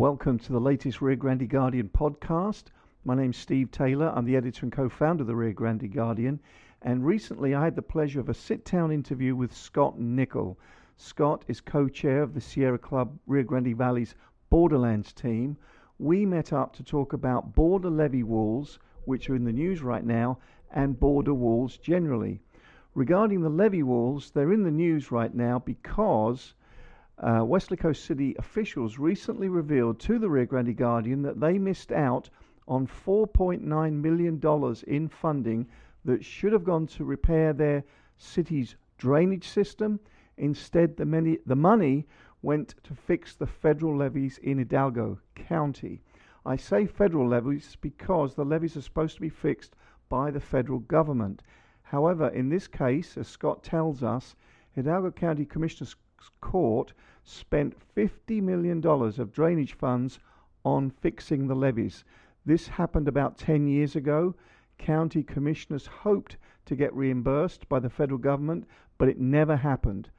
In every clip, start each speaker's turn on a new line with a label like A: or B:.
A: Welcome to the latest Rio Grande Guardian podcast. My name's Steve Taylor. I'm the editor and co founder of the Rio Grande Guardian. And recently I had the pleasure of a sit down interview with Scott Nicol. Scott is co chair of the Sierra Club Rio Grande Valley's Borderlands team. We met up to talk about border levee walls, which are in the news right now, and border walls generally. Regarding the levee walls, they're in the news right now because uh, Weslaco City officials recently revealed to the Rio Grande Guardian that they missed out on $4.9 million in funding that should have gone to repair their city's drainage system. Instead, the, many, the money went to fix the federal levees in Hidalgo County. I say federal levees because the levees are supposed to be fixed by the federal government. However, in this case, as Scott tells us, Hidalgo County Commissioner's Court spent $50 million of drainage funds on fixing the levees. This happened about 10 years ago. County commissioners hoped to get reimbursed by the federal government, but it never happened.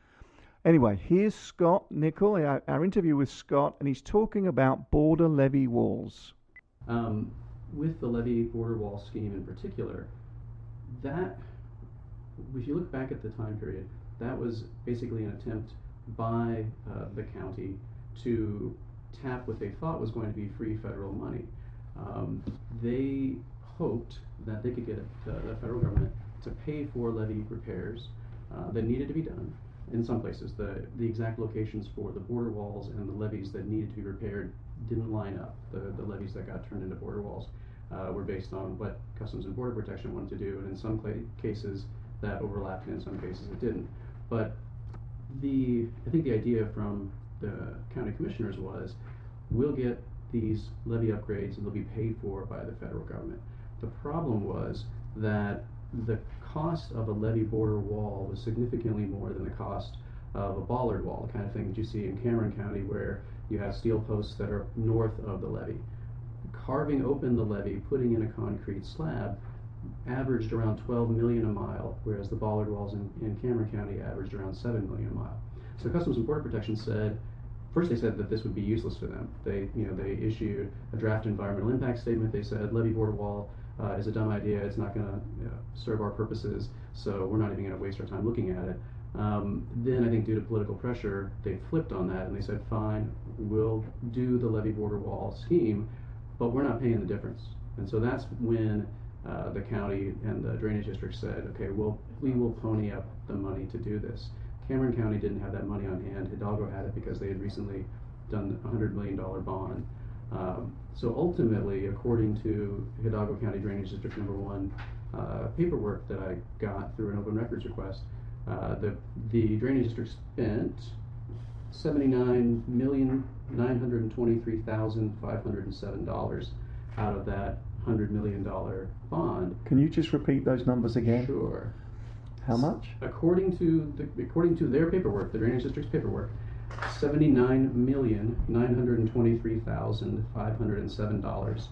A: Anyway, here's Scott Nicol, our, our interview with Scott, and he's talking about border levee walls.
B: Um, with the levee border wall scheme in particular, that, if you look back at the time period, that was basically an attempt by uh, the county to tap what they thought was going to be free federal money. Um, they hoped that they could get the, the federal government to pay for levee repairs uh, that needed to be done. In some places, the, the exact locations for the border walls and the levees that needed to be repaired didn't line up. The, the levees that got turned into border walls uh, were based on what Customs and Border Protection wanted to do, and in some cases that overlapped, and in some cases it didn't. But the I think the idea from the county commissioners was we'll get these levee upgrades and they'll be paid for by the federal government. The problem was that the cost of a levee border wall was significantly more than the cost of a bollard wall, the kind of thing that you see in Cameron County where you have steel posts that are north of the levee. Carving open the levee, putting in a concrete slab, averaged around 12 million a mile, whereas the bollard walls in, in Cameron County averaged around 7 million a mile. So Customs and Border Protection said, first they said that this would be useless for them. They, you know, they issued a draft environmental impact statement. They said levee border wall uh, is a dumb idea. It's not going to you know, serve our purposes, so we're not even going to waste our time looking at it. Um, then I think due to political pressure, they flipped on that and they said, fine, we'll do the levee border wall scheme, but we're not paying the difference. And so that's when uh, the county and the drainage district said, okay, well, we will pony up the money to do this. Cameron County didn't have that money on hand. Hidalgo had it because they had recently done a $100 million bond. Um, so ultimately, according to Hidalgo County Drainage District Number One uh, paperwork that I got through an open records request, uh, the the drainage district spent seventy-nine million nine hundred and twenty-three thousand five hundred and seven dollars out of that hundred million dollar bond.
A: Can you just repeat those numbers again?
B: Sure.
A: How much?
B: According to the, according to their paperwork, the drainage district's paperwork, seventy-nine million nine hundred and twenty-three thousand five hundred and seven dollars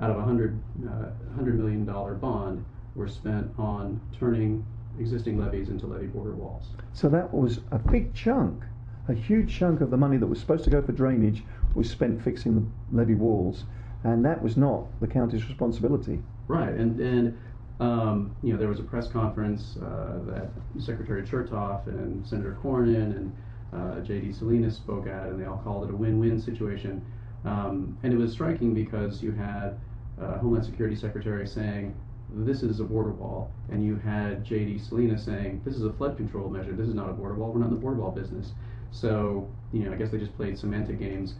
B: out of a hundred uh, hundred million dollar bond were spent on turning existing levees into levee border walls.
A: So that was a big chunk, a huge chunk of the money that was supposed to go for drainage was spent fixing the levee walls and that was not the county's responsibility.
B: Right, and and um, you know there was a press conference uh, that Secretary Chertoff and Senator Cornyn and uh, J.D. Salinas spoke at, and they all called it a win-win situation. Um, and it was striking because you had uh, Homeland Security Secretary saying this is a border wall, and you had J.D. Salinas saying this is a flood control measure. This is not a border wall. We're not in the border wall business. So you know I guess they just played semantic games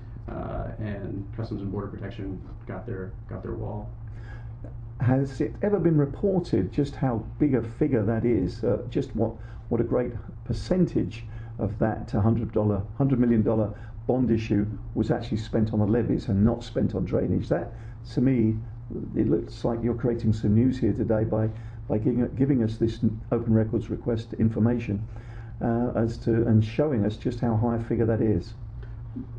B: and Customs and Border Protection got their got their wall.
A: Has it ever been reported just how big a figure that is? Uh, just what what a great percentage of that hundred dollar hundred million dollar bond issue was actually spent on the levees and not spent on drainage. That to me, it looks like you're creating some news here today by by giving, giving us this open records request information uh, as to and showing us just how high a figure that is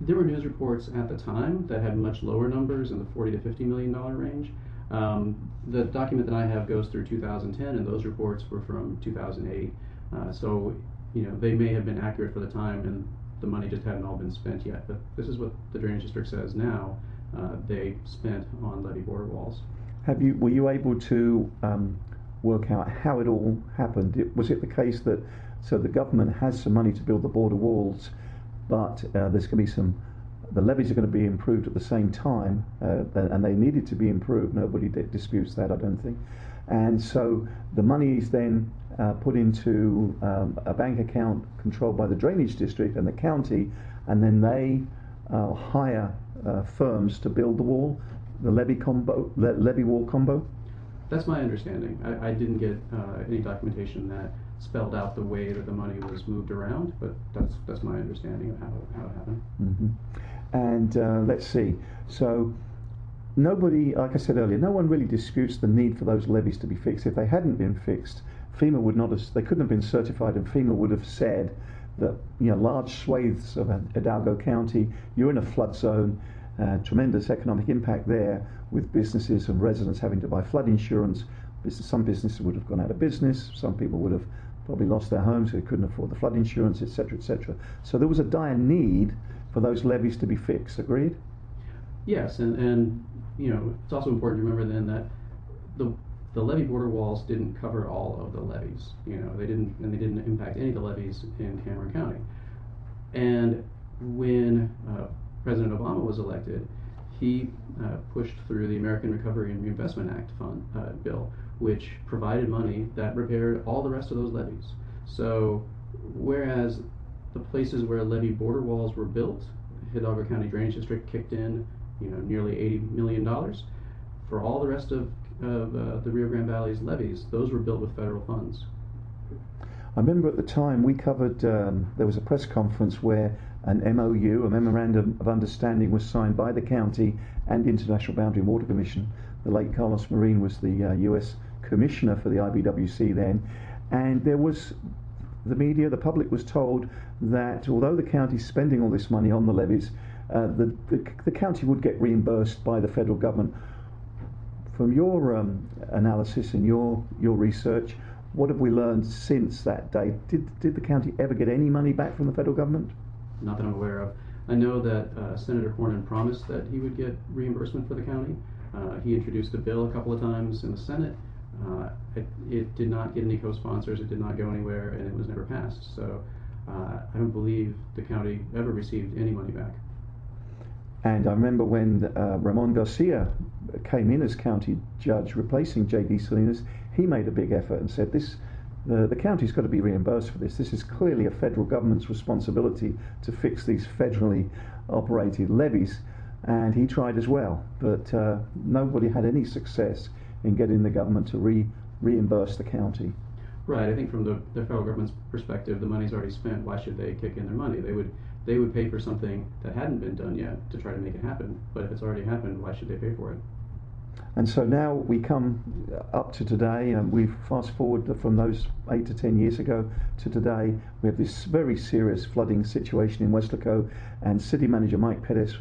B: there were news reports at the time that had much lower numbers in the 40 to 50 million dollar range. Um, the document that I have goes through 2010, and those reports were from 2008. Uh, so, you know, they may have been accurate for the time, and the money just hadn't all been spent yet. But this is what the drainage district says now. Uh, they spent on levee border walls.
A: Have you were you able to um, work out how it all happened? It, was it the case that so the government has some money to build the border walls, but uh, there's going to be some the levees are going to be improved at the same time, uh, and they needed to be improved. Nobody disputes that, I don't think. And so the money is then uh, put into um, a bank account controlled by the drainage district and the county, and then they uh, hire uh, firms to build the wall, the levee combo, le- levee wall combo.
B: That's my understanding. I, I didn't get uh, any documentation that spelled out the way that the money was moved around, but that's that's my understanding of how, how it happened.
A: Mm-hmm. And uh, let's see. So nobody, like I said earlier, no one really disputes the need for those levees to be fixed. If they hadn't been fixed, FEMA would not have, they couldn't have been certified, and FEMA would have said that you know large swathes of Hidalgo County, you're in a flood zone, uh, tremendous economic impact there, with businesses and residents having to buy flood insurance. Some businesses would have gone out of business. Some people would have probably lost their homes, they couldn't afford the flood insurance, etc., etc. So there was a dire need for those levees to be fixed. Agreed?
B: Yes, and, and you know it's also important to remember then that the the levee border walls didn't cover all of the levees. You know they didn't and they didn't impact any of the levees in Cameron County. And when uh, President Obama was elected, he uh, pushed through the American Recovery and Reinvestment Act fund uh, bill, which provided money that repaired all the rest of those levees. So whereas the places where levee border walls were built, Hidalgo County Drainage District kicked in, you know, nearly eighty million dollars. For all the rest of, of uh, the Rio Grande Valley's levees, those were built with federal funds.
A: I remember at the time we covered, um, there was a press conference where an MOU, a Memorandum of Understanding, was signed by the county and International Boundary and Water Commission. The late Carlos Marin was the uh, US Commissioner for the IBWC then, and there was the media, the public was told that although the county's spending all this money on the levees, uh, the, the, the, county would get reimbursed by the federal government. From your um, analysis and your, your research, what have we learned since that day? Did, did the county ever get any money back from the federal government?
B: Not that I'm aware of. I know that uh, Senator Cornyn promised that he would get reimbursement for the county. Uh, he introduced a bill a couple of times in the Senate uh, it, it, did not get any co-sponsors. It did not go anywhere, and it was never passed. So uh, I don't believe the county ever received any money back.
A: And I remember when uh, Ramon Garcia came in as county judge, replacing J.D. Salinas, he made a big effort and said, "This, the, the county's got to be reimbursed for this. This is clearly a federal government's responsibility to fix these federally operated levees." And he tried as well, but uh, nobody had any success in getting the government to re- reimburse the county.
B: Right. I think from the, the federal government's perspective, the money's already spent. Why should they kick in their money? They would they would pay for something that hadn't been done yet to try to make it happen. But if it's already happened, why should they pay for it?
A: And so now we come uh, up to today, and we fast forward from those eight to ten years ago to today. We have this very serious flooding situation in Weslaco, and City Manager Mike Perez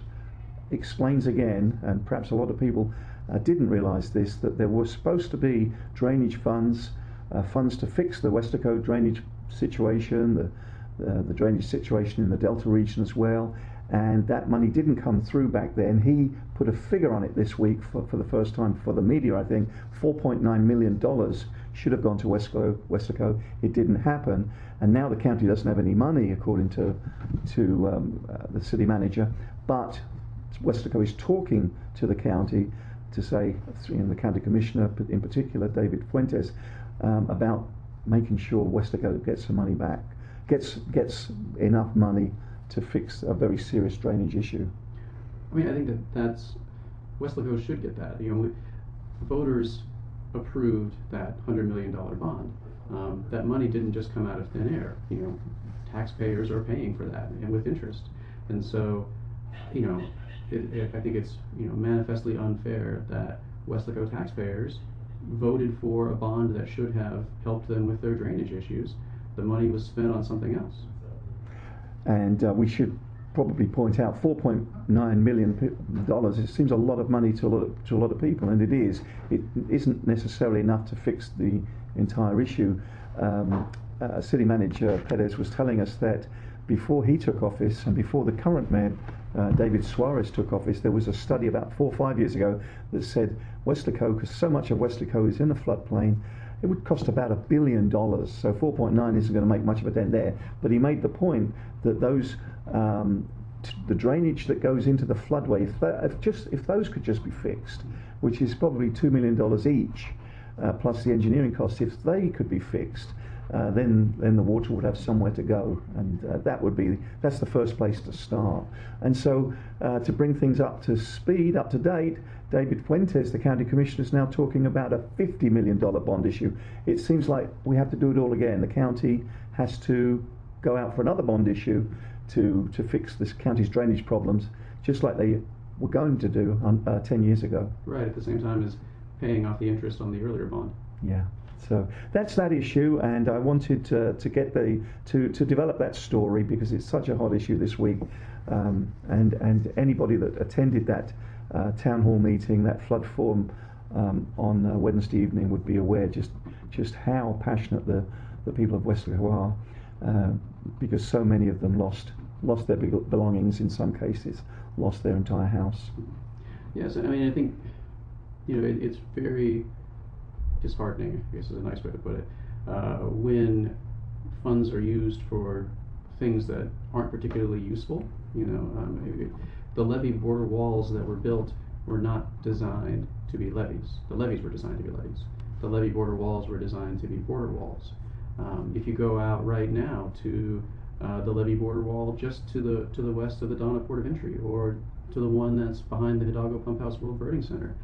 A: explains again, and perhaps a lot of people uh, didn't realise this, that there was supposed to be drainage funds, uh, funds to fix the Weslaco drainage situation, the, uh, the drainage situation in the Delta region as well, and that money didn't come through back then. He put a figure on it this week for, for the first time for the media, I think, $4.9 million should have gone to Weslaco. Weslaco. It didn't happen, and now the county doesn't have any money, according to, to um, uh, the city manager, but Weslaco is talking to the county to say, know, the county commissioner in particular, David Fuentes, um, about making sure Weslaco gets some money back, gets gets enough money to fix a very serious drainage issue.
B: I mean, I think that that's Weslaco should get that. You know, voters approved that hundred million dollar bond. Um, that money didn't just come out of thin air. You know, taxpayers are paying for that and with interest, and so, you know, it, I think it's you know manifestly unfair that Weslaco taxpayers voted for a bond that should have helped them with their drainage issues. The money was spent on something else.
A: And uh, we should probably point out 4.9 million dollars. It seems a lot of money to a lot of, to a lot of people, and it is. It isn't necessarily enough to fix the entire issue. Um, uh, City Manager Perez was telling us that before he took office and before the current mayor, uh, David Suarez, took office, there was a study about four or five years ago that said Weslaco, because so much of Weslaco is in a floodplain, it would cost about a billion dollars. So 4.9 isn't going to make much of a dent there. But he made the point that those um, t- the drainage that goes into the floodway, if, that, if just if those could just be fixed, which is probably two million dollars each, uh, plus the engineering costs, if they could be fixed, uh, then then the water would have somewhere to go, and uh, that would be that's the first place to start. And so uh, to bring things up to speed, up to date, David Fuentes, the county commissioner, is now talking about a $50 million bond issue. It seems like we have to do it all again. The county has to go out for another bond issue to, to fix this county's drainage problems, just like they were going to do on, uh, 10 years ago.
B: Right, at the same time as paying off the interest on the earlier bond.
A: Yeah. So that's that issue, and I wanted to, to get the to, to develop that story because it's such a hot issue this week, um, and and anybody that attended that uh, town hall meeting, that flood forum um, on uh, Wednesday evening would be aware just just how passionate the, the people of Weslaco are, uh, because so many of them lost lost their belongings in some cases, lost their entire house.
B: Yes, I mean I think you know it, it's very disheartening. I guess is a nice way to put it. Uh, when funds are used for things that aren't particularly useful, you know, um, the levee border walls that were built were not designed to be levees. The levees were designed to be levees. The levee border walls were designed to be border walls. Um, if you go out right now to uh, the levee border wall just to the to the west of the Donna Port of Entry, or to the one that's behind the Hidalgo Pump House World Birding Center,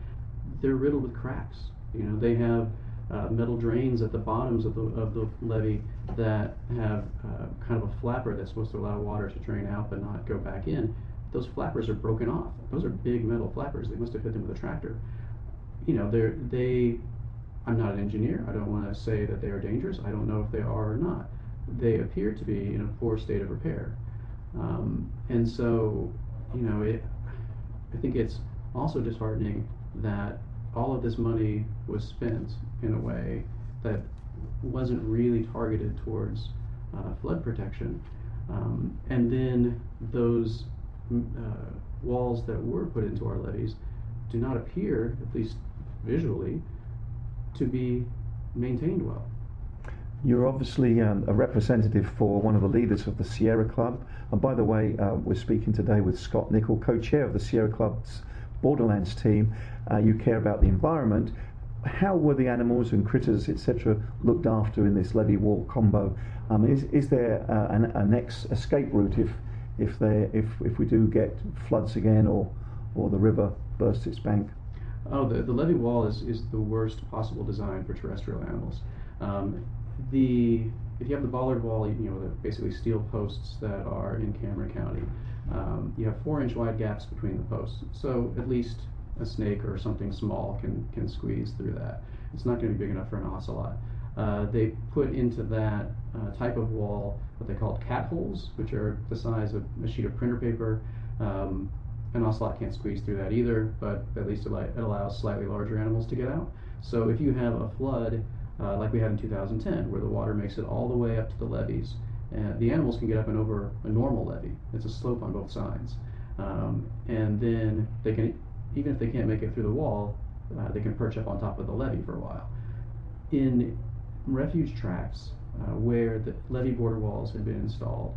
B: they're riddled with cracks. You know, they have uh, metal drains at the bottoms of the of the levee that have uh, kind of a flapper that's supposed to allow water to drain out but not go back in those flappers are broken off. Those are big metal flappers. They must have hit them with a tractor. You know, they're they. I'm not an engineer. I don't want to say that they are dangerous. I don't know if they are or not. They appear to be in a poor state of repair, um, and so you know, it. I think it's also disheartening that all of this money was spent in a way that wasn't really targeted towards uh, flood protection. Um, and then those uh, walls that were put into our levees do not appear, at least visually, to be maintained well.
A: You're obviously um, a representative for one of the leaders of the Sierra Club. And by the way, uh, we're speaking today with Scott Nicol, co chair of the Sierra Club's Borderlands team. Uh, you care about the environment. How were the animals and critters, etc., looked after in this levee wall combo? Um, is, is there uh, an, an ex- escape route if if they if if we do get floods again or or the river bursts its bank.
B: Oh, the, the levee wall is, is the worst possible design for terrestrial animals. Um, the if you have the bollard wall, you know, the basically steel posts that are in Cameron County, um, you have four inch wide gaps between the posts. So at least a snake or something small can, can squeeze through that. It's not going to be big enough for an ocelot. Uh, they put into that uh, type of wall what they called cat holes, which are the size of a sheet of printer paper. Um, an ocelot can't squeeze through that either, but at least it, allows slightly larger animals to get out. So if you have a flood uh, like we had in 2010, where the water makes it all the way up to the levees, and the animals can get up and over a normal levee. It's a slope on both sides, um, and then they can, even if they can't make it through the wall, uh, they can perch up on top of the levee for a while. In refuge tracts uh, where the levee border walls have been installed,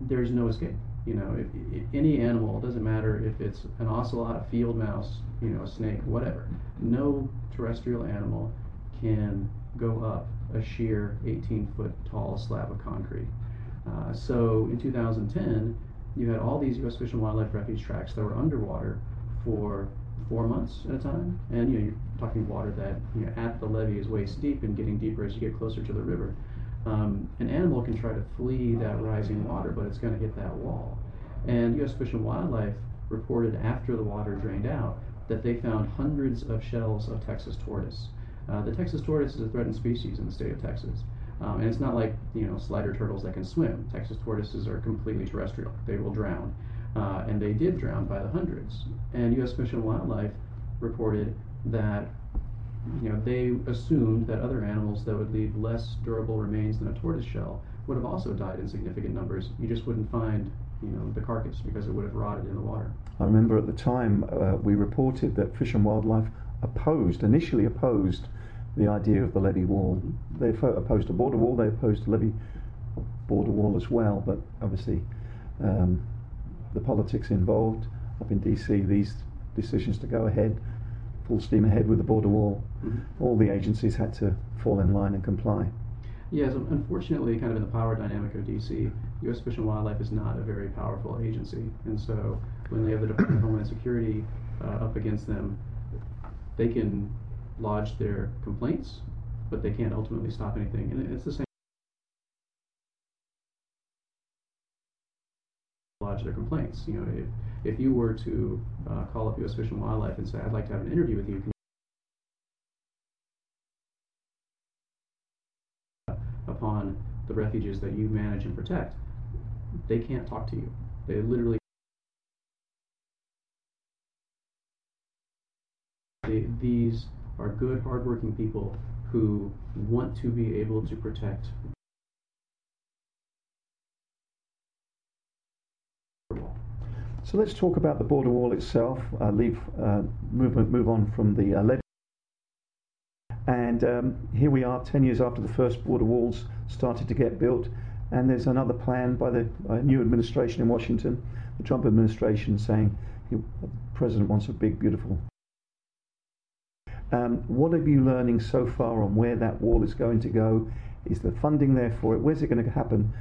B: there's no escape. You know, if, if any animal, it doesn't matter if it's an ocelot, a field mouse, you know, a snake, whatever, no terrestrial animal can go up a sheer 18 foot tall slab of concrete. Uh, so in 2010, you had all these U.S. Fish and Wildlife refuge tracks that were underwater for four months at a time, and you know, you're talking water that you know, at the levee is waist deep and getting deeper as you get closer to the river. Um, an animal can try to flee that rising water, but it's going to hit that wall. And U.S. Fish and Wildlife reported after the water drained out that they found hundreds of shells of Texas tortoise. Uh, the Texas tortoise is a threatened species in the state of Texas. Um, and it's not like you know slider turtles that can swim. Texas tortoises are completely terrestrial; they will drown. Uh, and they did drown by the hundreds. And U.S. Fish and Wildlife reported that you know they assumed that other animals that would leave less durable remains than a tortoise shell would have also died in significant numbers. You just wouldn't find, you know, the carcass because it would have rotted in the water.
A: I remember at the time uh, we reported that Fish and Wildlife opposed, initially opposed, the idea of the levee wall. They opposed a border wall, they opposed a levee border wall as well, but obviously um, the politics involved up in DC, these decisions to go ahead, full steam ahead with the border wall, mm-hmm. all the agencies had to fall in line and comply.
B: Yes, unfortunately, kind of in the power dynamic of DC, U.S. Fish and Wildlife is not a very powerful agency, and so when they have the Department of Homeland Security uh, up against them, they can lodge their complaints, but they can't ultimately stop anything. And it's the same. Lodge their complaints. You know, if, if you were to uh, call up U.S. Fish and Wildlife and say, "I'd like to have an interview with you," upon the refuges that you manage and protect, they can't talk to you. They literally these are good, hardworking people who want to be able to protect.
A: So let's talk about the border wall itself. Uh, leave uh, move move on from the uh. And um, here we are, 10 years after the first border walls started to get built, and there's another plan by the uh, new administration in Washington, the Trump administration, saying he, the president wants a big, beautiful um, what are you learning so far on where that wall is going to go? Is the funding there for it? Where's it going to happen?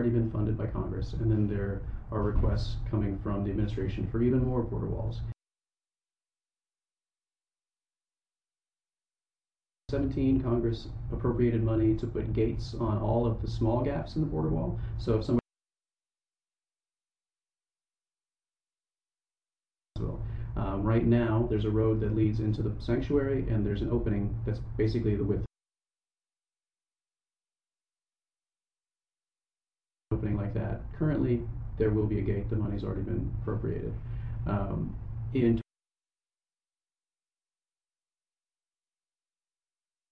B: already been funded by Congress, and then there are requests coming from the administration for even more border walls. 17, Congress appropriated money to put gates on all of the small gaps in the border wall. So if somebody Um, right now, there's a road that leads into the sanctuary, and there's an opening that's basically the width. Opening like that. Currently, there will be a gate. The money's already been appropriated. Um, in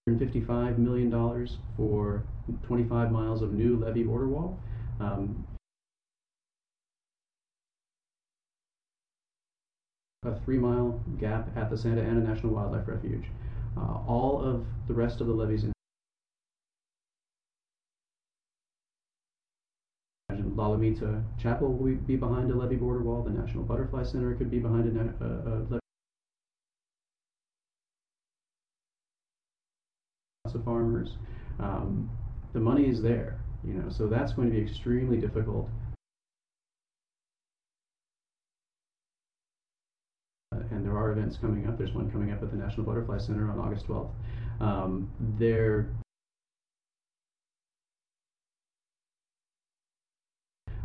B: $55 million for 25 miles of new levee border wall. Um, a three mile gap at the Santa Ana National Wildlife Refuge. Uh, all of the rest of the levees in La Lomita Chapel will be behind a levee border wall. The National Butterfly Center could be behind a, a, a levee. Lots of farmers, um, the money is there, you know, so that's going to be extremely difficult and there are events coming up. There's one coming up at the National Butterfly Center on August 12th. Um, there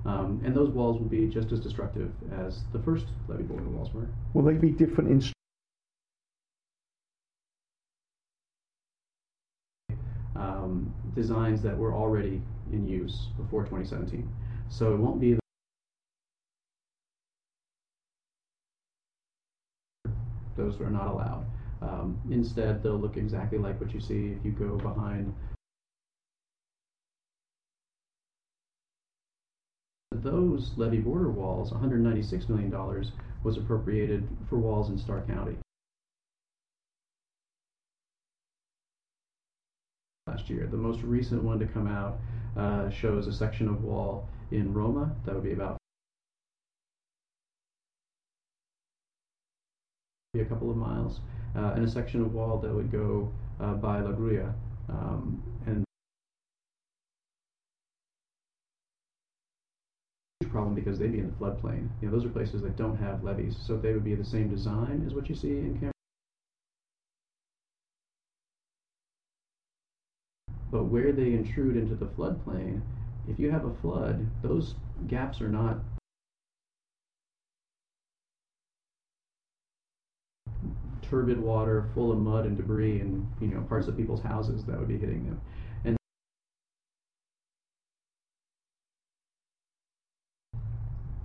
B: Um, and those walls will be just as destructive as the first levee border walls were.
A: Will they be different in
B: um, designs that were already in use before 2017? So it won't be those are not allowed. Um, instead, they'll look exactly like what you see if you go behind those levee border walls, $196 million was appropriated for walls in Starr County. Last year. The most recent one to come out uh, shows a section of wall in Roma that would be about a couple of miles, uh, and a section of wall that would go uh, by La Grulla. Um, and problem because they'd be in the floodplain. You know, those are places that don't have levees, so they would be the same design as what you see in Cameron. But where they intrude into the floodplain, if you have a flood, those gaps are not turbid water full of mud and debris and you know parts of people's houses that would be hitting them. And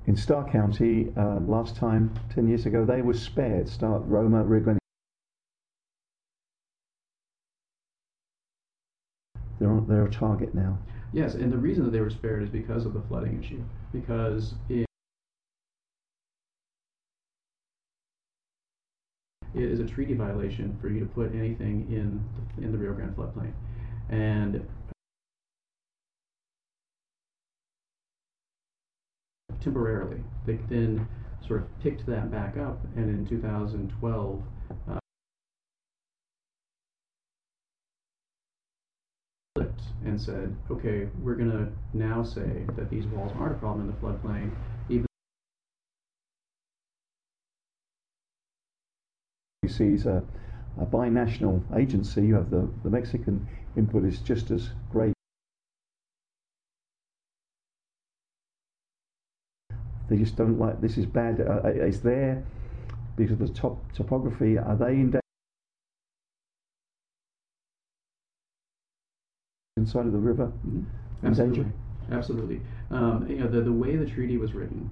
A: in Starr County, uh, last time, 10 years ago, they were spared. Starr, Roma, Rio Grande they're on, they're a target now.
B: Yes, and the reason that they were spared is because of the flooding issue. Because it, is a treaty violation for you to put anything in the, in the Rio Grande floodplain, and temporarily they then sort of picked that back up, and in 2012. Uh, and said, okay, we're going to now say that these walls aren't a problem in the floodplain, even
A: is a, a binational agency. You have the, the Mexican input is just as great. They just don't like this is bad. Uh, uh it's there because of the top topography. Are they in danger? inside of the river
B: Mhm.
A: in
B: Absolutely.
A: danger?
B: Absolutely. Um, you know, the, the way the treaty was written.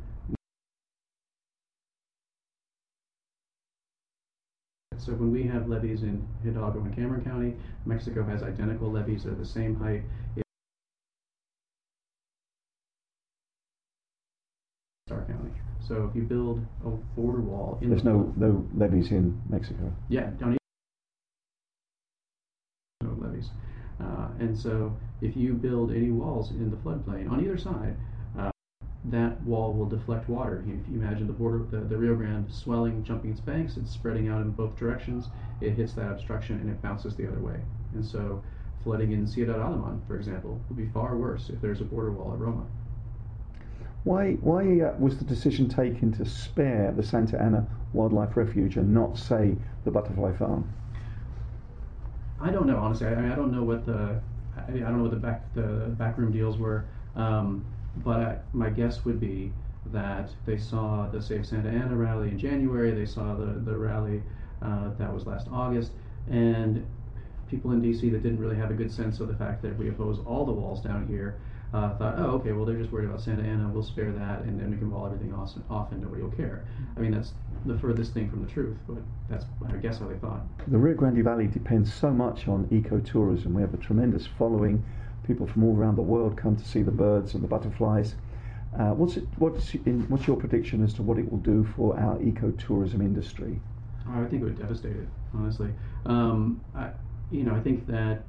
B: So when we have levees in Hidalgo and Cameron County, Mexico has identical levees that are the same height. Our county. So if you build a border wall in
A: There's
B: the
A: no no levees in Mexico.
B: yeah, down here. No levees. Uh, and so if you build any walls in the floodplain on either side, that wall will deflect water. If you imagine the border, the, the Rio Grande swelling, jumping its banks, it's spreading out in both directions. It hits that obstruction and it bounces the other way. And so flooding in Ciudad Alemán, for example, would be far worse if there's a border wall at Roma.
A: Why why uh, was the decision taken to spare the Santa Ana Wildlife Refuge and not say the Butterfly Farm?
B: I don't know, honestly. I, I don't know what the I, I don't know what the back the backroom deals were, um, but my guess would be that they saw the Save Santa Ana rally in January. They saw the the rally uh, that was last August, and people in DC that didn't really have a good sense of the fact that we oppose all the walls down here uh, thought, oh, okay, well they're just worried about Santa Ana. We'll spare that, and then we can wall everything off, off and nobody will care. I mean, that's the furthest thing from the truth, but that's I guess how they thought.
A: The Rio Grande Valley depends so much on ecotourism. We have a tremendous following. People from all around the world come to see the birds and the butterflies. Uh, what's it, what's in, what's your prediction as to what it will do for our ecotourism industry?
B: Oh, I think it would devastate it, honestly. Um, I, you know, I think that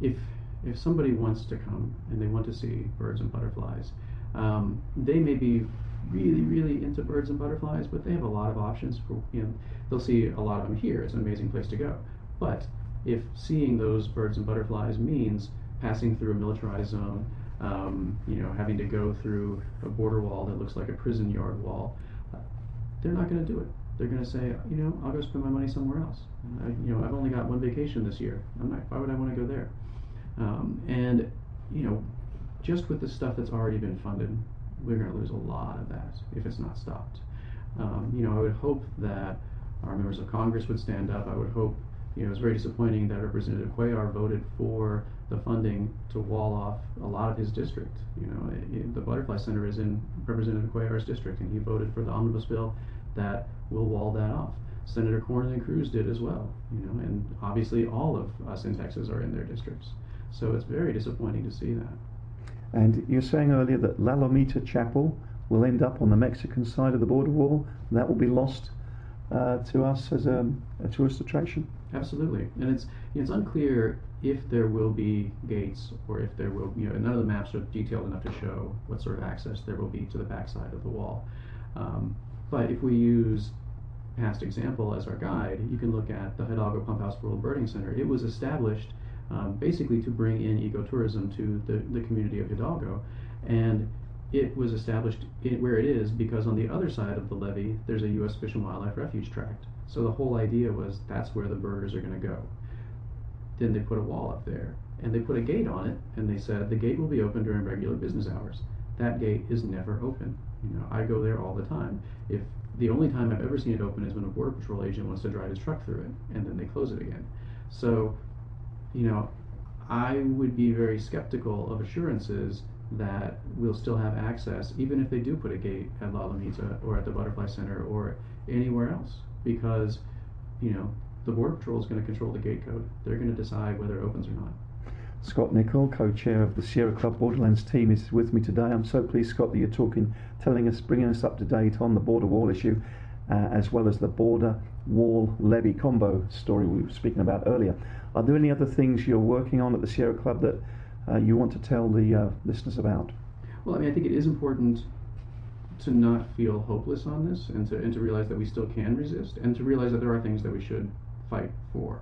B: if if somebody wants to come and they want to see birds and butterflies, um, they may be really, really into birds and butterflies, but they have a lot of options for you know. They'll see a lot of them here. It's an amazing place to go. But if seeing those birds and butterflies means passing through a militarized zone, um, you know, having to go through a border wall that looks like a prison yard wall, uh, they're not going to do it. They're going to say, you know, I'll go spend my money somewhere else. I, you know, I've only got one vacation this year. I'm not, why would I want to go there? Um, and you know, just with the stuff that's already been funded, we're going to lose a lot of that if it's not stopped. Um, you know, I would hope that our members of Congress would stand up. I would hope, you know, it's very disappointing that Representative Cuellar voted for the funding to wall off a lot of his district. You know, it, it, the Butterfly Center is in Representative Cuellar's district, and he voted for the omnibus bill that will wall that off. Senator Cornyn and Cruz did as well. You know, and obviously all of us in Texas are in their districts. So it's very disappointing to see that.
A: And you're saying earlier that La Lomita Chapel will end up on the Mexican side of the border wall. That will be lost uh, to us as a, a, tourist attraction.
B: Absolutely, and it's it's unclear if there will be gates or if there will you know none of the maps are detailed enough to show what sort of access there will be to the backside of the wall. Um, but if we use past example as our guide, you can look at the Hidalgo Pump House World Birding Center. It was established um, basically to bring in ecotourism to the, the community of Hidalgo. And it was established in, where it is because on the other side of the levee, there's a U.S. Fish and Wildlife Refuge tract. So the whole idea was that's where the birders are going to go. Then they put a wall up there and they put a gate on it and they said the gate will be open during regular business hours. That gate is never open. You know, I go there all the time. If the only time I've ever seen it open is when a border patrol agent wants to drive his truck through it and then they close it again. So you know, I would be very skeptical of assurances that we'll still have access, even if they do put a gate at La Lomita or at the Butterfly Center or anywhere else, because, you know, the Border Patrol is going to control the gate code. They're going to decide whether it opens or not.
A: Scott Nicol, co-chair of the Sierra Club Borderlands team, is with me today. I'm so pleased, Scott, that you're talking, telling us, bringing us up to date on the border wall issue, uh, as well as the border wall levee combo story we were speaking about earlier. Are there any other things you're working on at the Sierra Club that uh, you want to tell the uh, listeners about?
B: Well, I mean, I think it is important to not feel hopeless on this, and to and to realize that we still can resist, and to realize that there are things that we should fight for.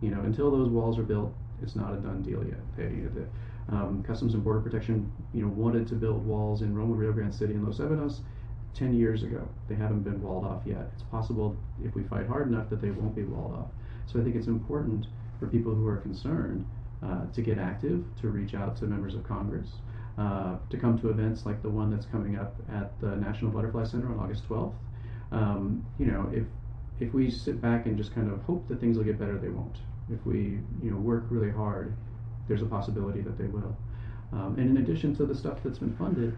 B: You know, until those walls are built, it's not a done deal yet. They, the, um, Customs and Border Protection, you know, wanted to build walls in Roma, Rio Grande City, and Los Ebanos 10 years ago. They haven't been walled off yet. It's possible if we fight hard enough that they won't be walled off. So I think it's important for people who are concerned uh, to get active, to reach out to members of Congress, uh, to come to events like the one that's coming up at the National Butterfly Center on August 12th. Um, you know, if if we sit back and just kind of hope that things will get better, they won't. If we you know work really hard, there's a possibility that they will. Um, and in addition to the stuff that's been funded,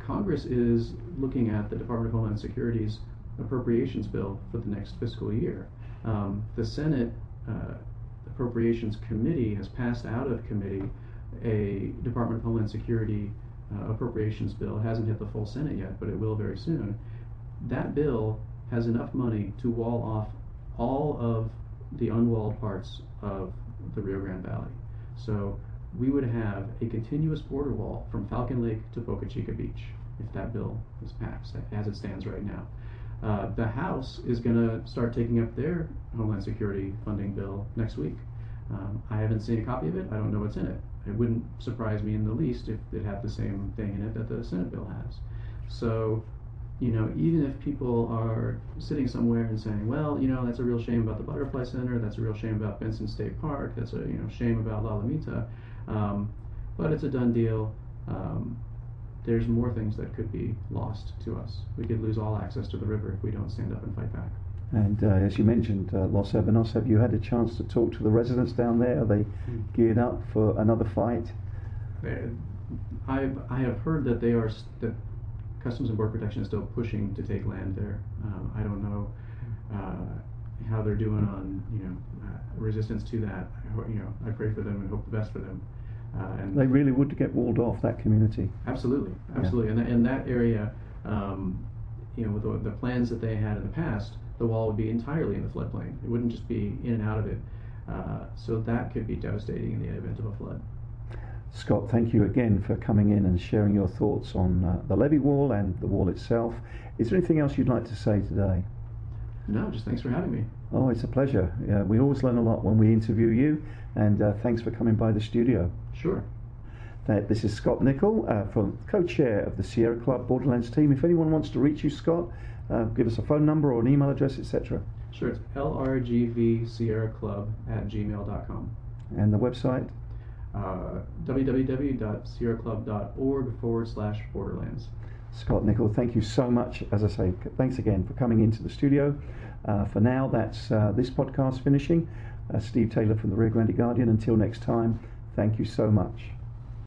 B: Congress is looking at the Department of Homeland Security's appropriations bill for the next fiscal year. Um, the Senate uh, Appropriations Committee has passed out of committee a Department of Homeland Security uh, appropriations bill. It hasn't hit the full Senate yet, but it will very soon. That bill has enough money to wall off all of the unwalled parts of the Rio Grande Valley. So we would have a continuous border wall from Falcon Lake to Boca Chica Beach if that bill is passed as it stands right now. Uh, the House is going to start taking up their Homeland Security funding bill next week. Um, I haven't seen a copy of it. I don't know what's in it. It wouldn't surprise me in the least if it had the same thing in it that the Senate bill has. So, you know, even if people are sitting somewhere and saying, well, you know, that's a real shame about the Butterfly Center, that's a real shame about Bentsen State Park, that's a you know shame about La Lomita, um, but it's a done deal. Um, there's more things that could be lost to us. We could lose all access to the river if we don't stand up and fight back.
A: And uh, as you mentioned, uh, Los Ebanos, have you had a chance to talk to the residents down there? Are they mm. geared up for another fight?
B: I I have heard that they are that Customs and Border Protection is still pushing to take land there. Um, I don't know uh, how they're doing on you know uh, resistance to that. I, you know, I pray for them and hope the best for them.
A: Uh, and they really would get walled off that community.
B: Absolutely, absolutely, yeah. and, in that area, um, you know, with the, the, plans that they had in the past, the wall would be entirely in the floodplain. It wouldn't just be in and out of it. Uh, so that could be devastating in the event of a flood.
A: Scott, thank you again for coming in and sharing your thoughts on uh, the levee wall and the wall itself. Is there anything else you'd like to say today?
B: No, just thanks for having me.
A: Oh, it's a pleasure. Yeah, we always learn a lot when we interview you, and uh, thanks for coming by the studio.
B: Sure.
A: this is Scott Nicol, uh, from co-chair of the Sierra Club Borderlands team. If anyone wants to reach you, Scott, uh, give us a phone number or an email address, etc.
B: Sure, it's lrgvsierraclub at gmail.com.
A: And the website?
B: Uh, www.sierraclub.org forward slash borderlands.
A: Scott Nicol, thank you so much. As I say, thanks again for coming into the studio. Uh, for now, that's uh, this podcast finishing. Uh, Steve Taylor from the Rio Grande Guardian. Until next time, thank you so much.